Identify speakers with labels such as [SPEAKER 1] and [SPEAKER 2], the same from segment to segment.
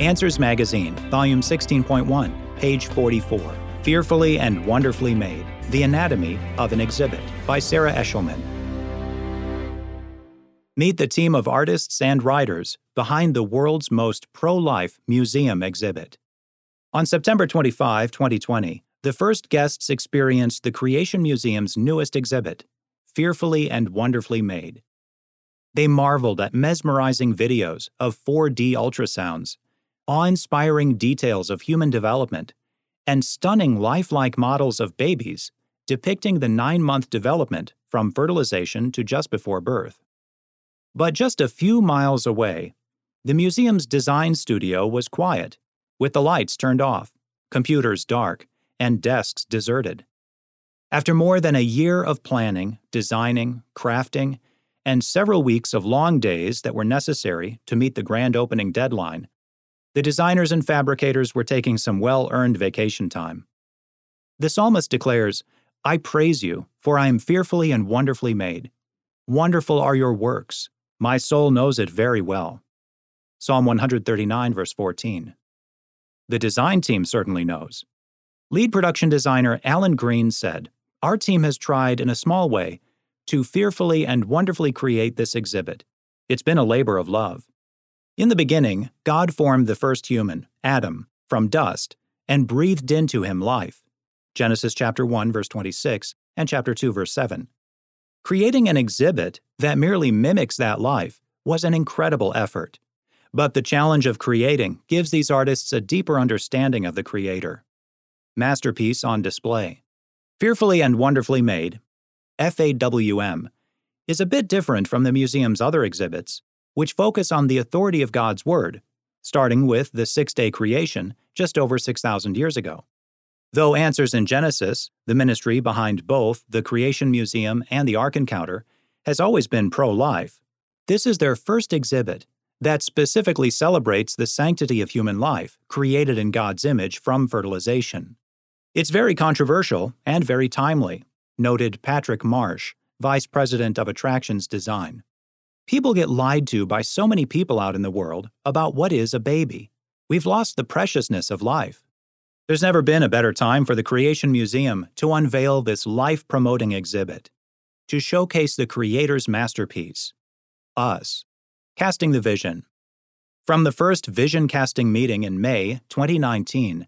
[SPEAKER 1] Answers Magazine, Volume 16.1, page 44. Fearfully and Wonderfully Made The Anatomy of an Exhibit by Sarah Eshelman. Meet the team of artists and writers behind the world's most pro life museum exhibit. On September 25, 2020, the first guests experienced the Creation Museum's newest exhibit, Fearfully and Wonderfully Made. They marveled at mesmerizing videos of 4D ultrasounds, awe inspiring details of human development, and stunning lifelike models of babies depicting the nine month development from fertilization to just before birth. But just a few miles away, the museum's design studio was quiet, with the lights turned off, computers dark, and desks deserted. After more than a year of planning, designing, crafting, and several weeks of long days that were necessary to meet the grand opening deadline, the designers and fabricators were taking some well earned vacation time. The psalmist declares, I praise you, for I am fearfully and wonderfully made. Wonderful are your works, my soul knows it very well. Psalm 139, verse 14. The design team certainly knows. Lead production designer Alan Green said, Our team has tried in a small way to fearfully and wonderfully create this exhibit. It's been a labor of love. In the beginning, God formed the first human, Adam, from dust and breathed into him life. Genesis chapter 1 verse 26 and chapter 2 verse 7. Creating an exhibit that merely mimics that life was an incredible effort. But the challenge of creating gives these artists a deeper understanding of the Creator. Masterpiece on display. Fearfully and Wonderfully Made, FAWM, is a bit different from the museum's other exhibits, which focus on the authority of God's Word, starting with the six day creation just over 6,000 years ago. Though Answers in Genesis, the ministry behind both the Creation Museum and the Ark Encounter, has always been pro life, this is their first exhibit that specifically celebrates the sanctity of human life created in God's image from fertilization. It's very controversial and very timely, noted Patrick Marsh, Vice President of Attractions Design. People get lied to by so many people out in the world about what is a baby. We've lost the preciousness of life. There's never been a better time for the Creation Museum to unveil this life promoting exhibit, to showcase the Creator's masterpiece, us, casting the vision. From the first vision casting meeting in May 2019,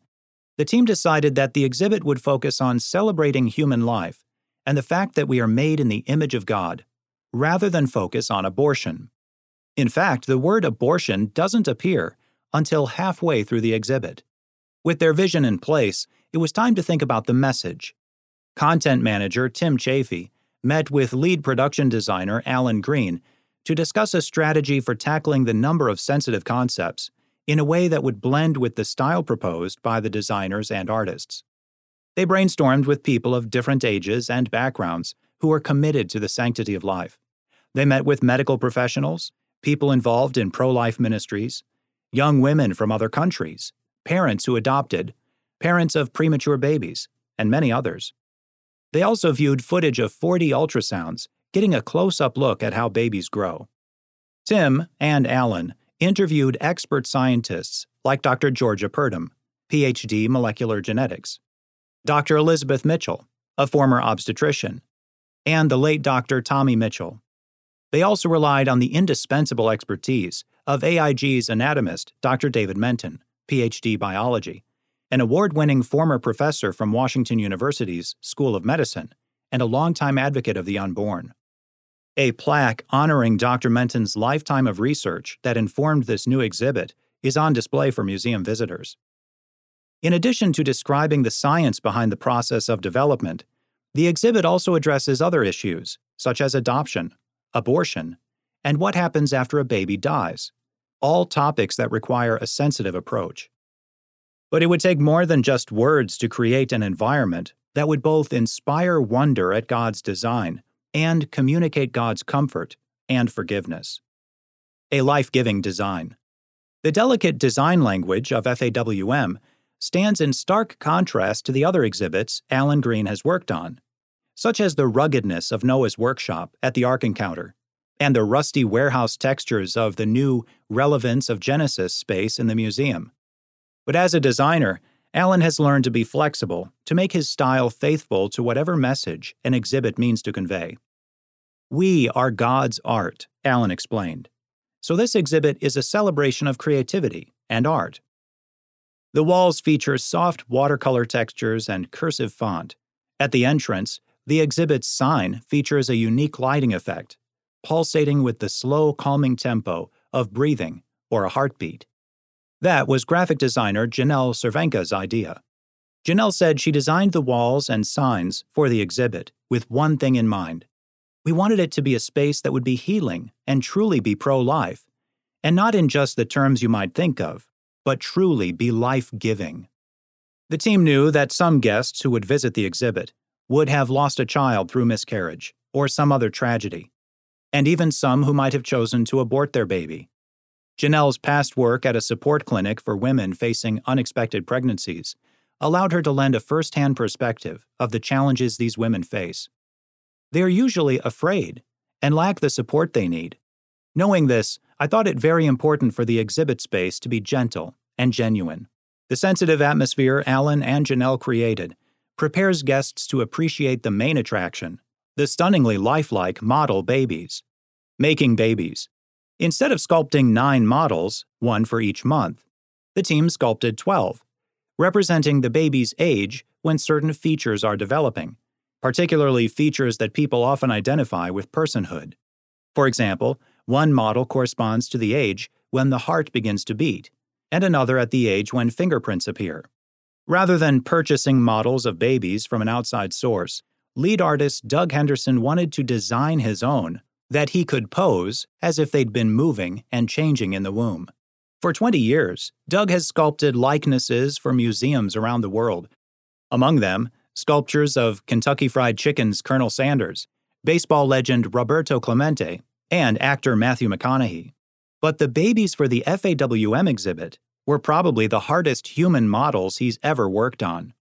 [SPEAKER 1] the team decided that the exhibit would focus on celebrating human life and the fact that we are made in the image of God, rather than focus on abortion. In fact, the word abortion doesn't appear until halfway through the exhibit. With their vision in place, it was time to think about the message. Content manager Tim Chaffee met with lead production designer Alan Green to discuss a strategy for tackling the number of sensitive concepts in a way that would blend with the style proposed by the designers and artists. They brainstormed with people of different ages and backgrounds who are committed to the sanctity of life. They met with medical professionals, people involved in pro life ministries, young women from other countries, parents who adopted, parents of premature babies, and many others. They also viewed footage of 4D ultrasounds, getting a close up look at how babies grow. Tim and Alan interviewed expert scientists like Dr. Georgia Purdom, PhD molecular genetics, Dr. Elizabeth Mitchell, a former obstetrician, and the late Dr. Tommy Mitchell. They also relied on the indispensable expertise of AIG's anatomist, Dr. David Menton, PhD biology, an award winning former professor from Washington University's School of Medicine, and a longtime advocate of the unborn. A plaque honoring Dr. Menton's lifetime of research that informed this new exhibit is on display for museum visitors. In addition to describing the science behind the process of development, the exhibit also addresses other issues, such as adoption, abortion, and what happens after a baby dies all topics that require a sensitive approach. But it would take more than just words to create an environment that would both inspire wonder at God's design and communicate God's comfort and forgiveness. A life giving design. The delicate design language of FAWM stands in stark contrast to the other exhibits Alan Green has worked on, such as the ruggedness of Noah's workshop at the Ark Encounter and the rusty warehouse textures of the new Relevance of Genesis space in the museum. But as a designer, Alan has learned to be flexible, to make his style faithful to whatever message an exhibit means to convey. We are God's art, Alan explained. So this exhibit is a celebration of creativity and art. The walls feature soft watercolor textures and cursive font. At the entrance, the exhibit's sign features a unique lighting effect, pulsating with the slow, calming tempo of breathing or a heartbeat. That was graphic designer Janelle Cervenka's idea. Janelle said she designed the walls and signs for the exhibit with one thing in mind. We wanted it to be a space that would be healing and truly be pro life, and not in just the terms you might think of, but truly be life giving. The team knew that some guests who would visit the exhibit would have lost a child through miscarriage or some other tragedy, and even some who might have chosen to abort their baby. Janelle's past work at a support clinic for women facing unexpected pregnancies allowed her to lend a first hand perspective of the challenges these women face. They are usually afraid and lack the support they need. Knowing this, I thought it very important for the exhibit space to be gentle and genuine. The sensitive atmosphere Alan and Janelle created prepares guests to appreciate the main attraction the stunningly lifelike model babies. Making babies Instead of sculpting nine models, one for each month, the team sculpted 12, representing the baby's age when certain features are developing, particularly features that people often identify with personhood. For example, one model corresponds to the age when the heart begins to beat, and another at the age when fingerprints appear. Rather than purchasing models of babies from an outside source, lead artist Doug Henderson wanted to design his own that he could pose as if they'd been moving and changing in the womb. For 20 years, Doug has sculpted likenesses for museums around the world. Among them, sculptures of Kentucky Fried Chicken's Colonel Sanders, baseball legend Roberto Clemente, and actor Matthew McConaughey. But the babies for the FAWM exhibit were probably the hardest human models he's ever worked on.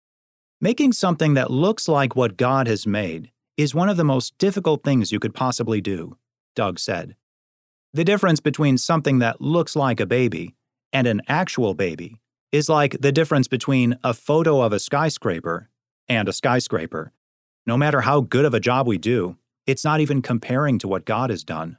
[SPEAKER 1] Making something that looks like what God has made is one of the most difficult things you could possibly do, Doug said. The difference between something that looks like a baby and an actual baby is like the difference between a photo of a skyscraper and a skyscraper. No matter how good of a job we do, it's not even comparing to what God has done.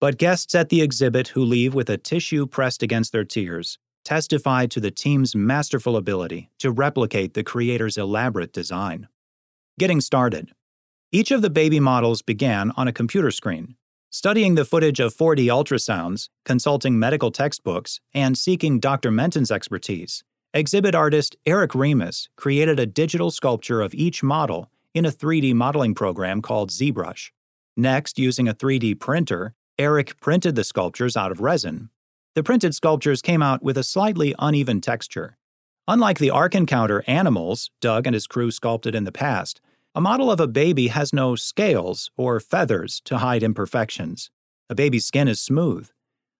[SPEAKER 1] But guests at the exhibit who leave with a tissue pressed against their tears testify to the team's masterful ability to replicate the creator's elaborate design. Getting started. Each of the baby models began on a computer screen. Studying the footage of 4D ultrasounds, consulting medical textbooks, and seeking Dr. Menton's expertise, exhibit artist Eric Remus created a digital sculpture of each model in a 3D modeling program called ZBrush. Next, using a 3D printer, Eric printed the sculptures out of resin. The printed sculptures came out with a slightly uneven texture. Unlike the Ark Encounter animals Doug and his crew sculpted in the past, a model of a baby has no scales or feathers to hide imperfections. A baby's skin is smooth,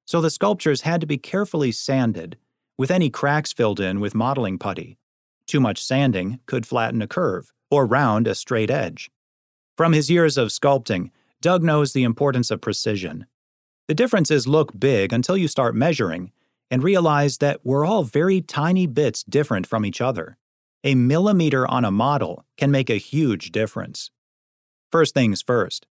[SPEAKER 1] so the sculptures had to be carefully sanded, with any cracks filled in with modeling putty. Too much sanding could flatten a curve or round a straight edge. From his years of sculpting, Doug knows the importance of precision. The differences look big until you start measuring and realize that we're all very tiny bits different from each other. A millimeter on a model can make a huge difference. First things first.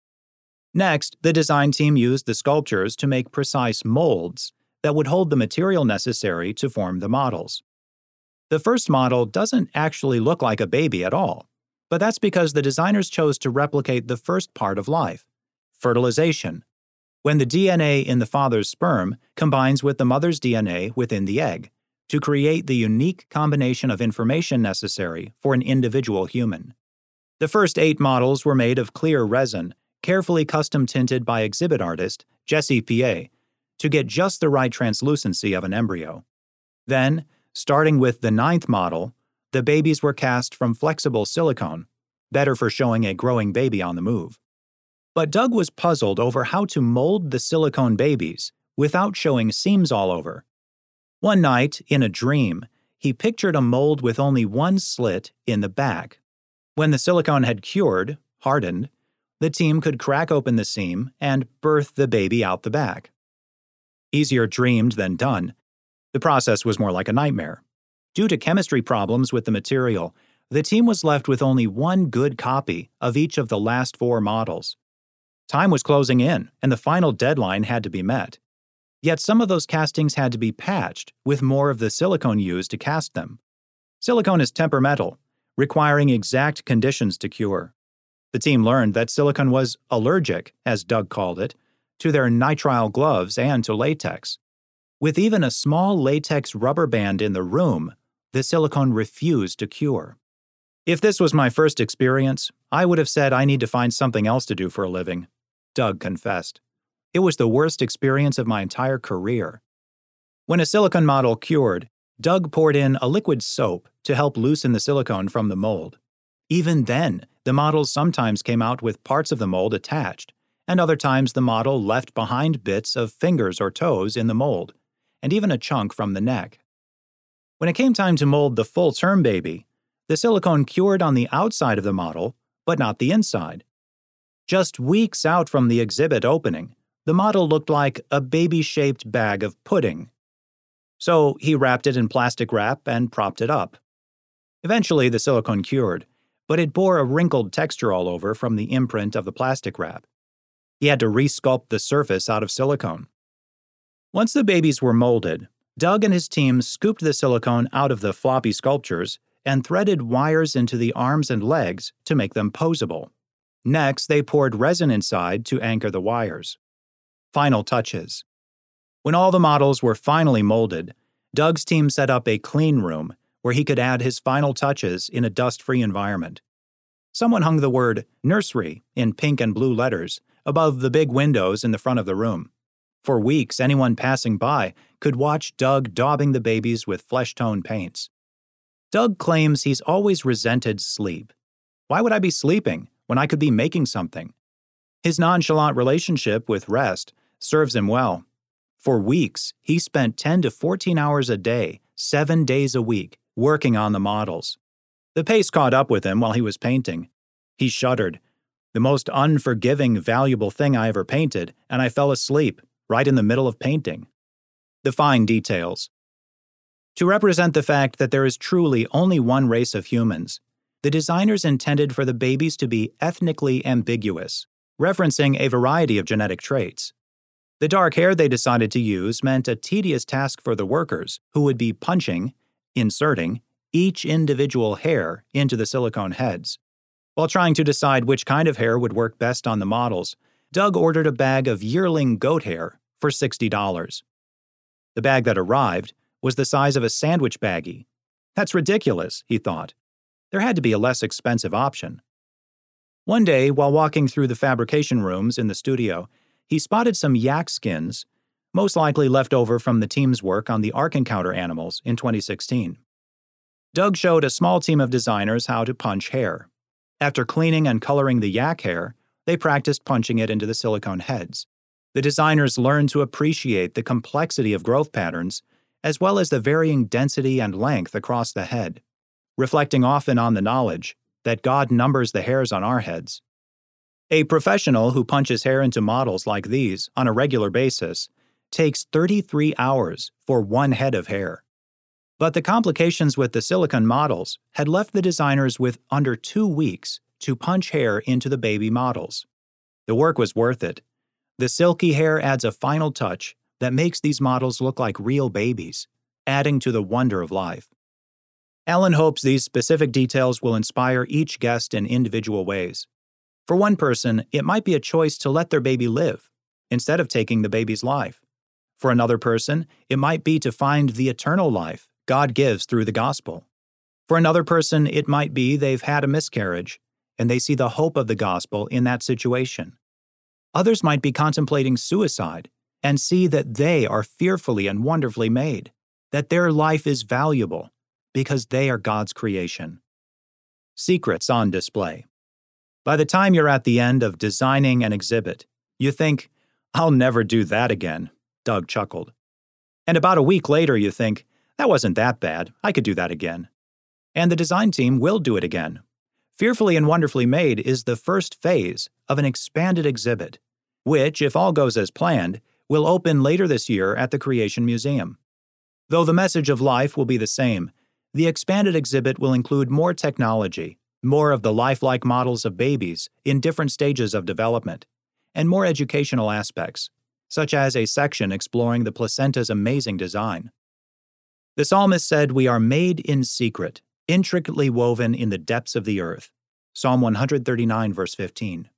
[SPEAKER 1] Next, the design team used the sculptures to make precise molds that would hold the material necessary to form the models. The first model doesn't actually look like a baby at all, but that's because the designers chose to replicate the first part of life fertilization, when the DNA in the father's sperm combines with the mother's DNA within the egg to create the unique combination of information necessary for an individual human. The first eight models were made of clear resin, carefully custom tinted by exhibit artist Jesse Piet to get just the right translucency of an embryo. Then, starting with the ninth model, the babies were cast from flexible silicone, better for showing a growing baby on the move. But Doug was puzzled over how to mold the silicone babies without showing seams all over one night, in a dream, he pictured a mold with only one slit in the back. When the silicone had cured, hardened, the team could crack open the seam and birth the baby out the back. Easier dreamed than done. The process was more like a nightmare. Due to chemistry problems with the material, the team was left with only one good copy of each of the last four models. Time was closing in, and the final deadline had to be met. Yet some of those castings had to be patched with more of the silicone used to cast them. Silicone is temperamental, requiring exact conditions to cure. The team learned that silicone was allergic, as Doug called it, to their nitrile gloves and to latex. With even a small latex rubber band in the room, the silicone refused to cure. If this was my first experience, I would have said I need to find something else to do for a living, Doug confessed. It was the worst experience of my entire career. When a silicone model cured, Doug poured in a liquid soap to help loosen the silicone from the mold. Even then, the models sometimes came out with parts of the mold attached, and other times the model left behind bits of fingers or toes in the mold, and even a chunk from the neck. When it came time to mold the full term baby, the silicone cured on the outside of the model, but not the inside. Just weeks out from the exhibit opening, the model looked like a baby shaped bag of pudding. So he wrapped it in plastic wrap and propped it up. Eventually, the silicone cured, but it bore a wrinkled texture all over from the imprint of the plastic wrap. He had to resculpt the surface out of silicone. Once the babies were molded, Doug and his team scooped the silicone out of the floppy sculptures and threaded wires into the arms and legs to make them posable. Next, they poured resin inside to anchor the wires. Final touches. When all the models were finally molded, Doug's team set up a clean room where he could add his final touches in a dust free environment. Someone hung the word nursery in pink and blue letters above the big windows in the front of the room. For weeks, anyone passing by could watch Doug daubing the babies with flesh tone paints. Doug claims he's always resented sleep. Why would I be sleeping when I could be making something? His nonchalant relationship with rest serves him well. For weeks, he spent 10 to 14 hours a day, seven days a week, working on the models. The pace caught up with him while he was painting. He shuddered. The most unforgiving, valuable thing I ever painted, and I fell asleep, right in the middle of painting. The fine details, to represent the fact that there is truly only one race of humans, the designers intended for the babies to be ethnically ambiguous, referencing a variety of genetic traits. The dark hair they decided to use meant a tedious task for the workers, who would be punching, inserting, each individual hair into the silicone heads. While trying to decide which kind of hair would work best on the models, Doug ordered a bag of yearling goat hair for $60. The bag that arrived was the size of a sandwich baggie. That's ridiculous, he thought. There had to be a less expensive option. One day, while walking through the fabrication rooms in the studio, he spotted some yak skins, most likely left over from the team's work on the Ark Encounter animals in 2016. Doug showed a small team of designers how to punch hair. After cleaning and coloring the yak hair, they practiced punching it into the silicone heads. The designers learned to appreciate the complexity of growth patterns as well as the varying density and length across the head, reflecting often on the knowledge that God numbers the hairs on our heads. A professional who punches hair into models like these on a regular basis takes 33 hours for one head of hair. But the complications with the silicone models had left the designers with under two weeks to punch hair into the baby models. The work was worth it. The silky hair adds a final touch that makes these models look like real babies, adding to the wonder of life. Alan hopes these specific details will inspire each guest in individual ways. For one person, it might be a choice to let their baby live, instead of taking the baby's life. For another person, it might be to find the eternal life God gives through the gospel. For another person, it might be they've had a miscarriage, and they see the hope of the gospel in that situation. Others might be contemplating suicide and see that they are fearfully and wonderfully made, that their life is valuable because they are God's creation. Secrets on display. By the time you're at the end of designing an exhibit, you think, I'll never do that again, Doug chuckled. And about a week later, you think, that wasn't that bad, I could do that again. And the design team will do it again. Fearfully and Wonderfully Made is the first phase of an expanded exhibit, which, if all goes as planned, will open later this year at the Creation Museum. Though the message of life will be the same, the expanded exhibit will include more technology, more of the lifelike models of babies in different stages of development, and more educational aspects, such as a section exploring the placenta's amazing design. The psalmist said, We are made in secret intricately woven in the depths of the earth. Psalm 139, verse 15.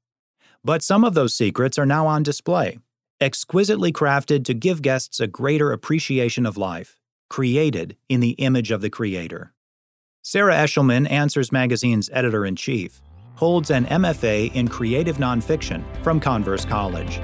[SPEAKER 1] But some of those secrets are now on display, exquisitely crafted to give guests a greater appreciation of life, created in the image of the Creator. Sarah Eshelman, Answers Magazine's editor in chief, holds an MFA in creative nonfiction from Converse College.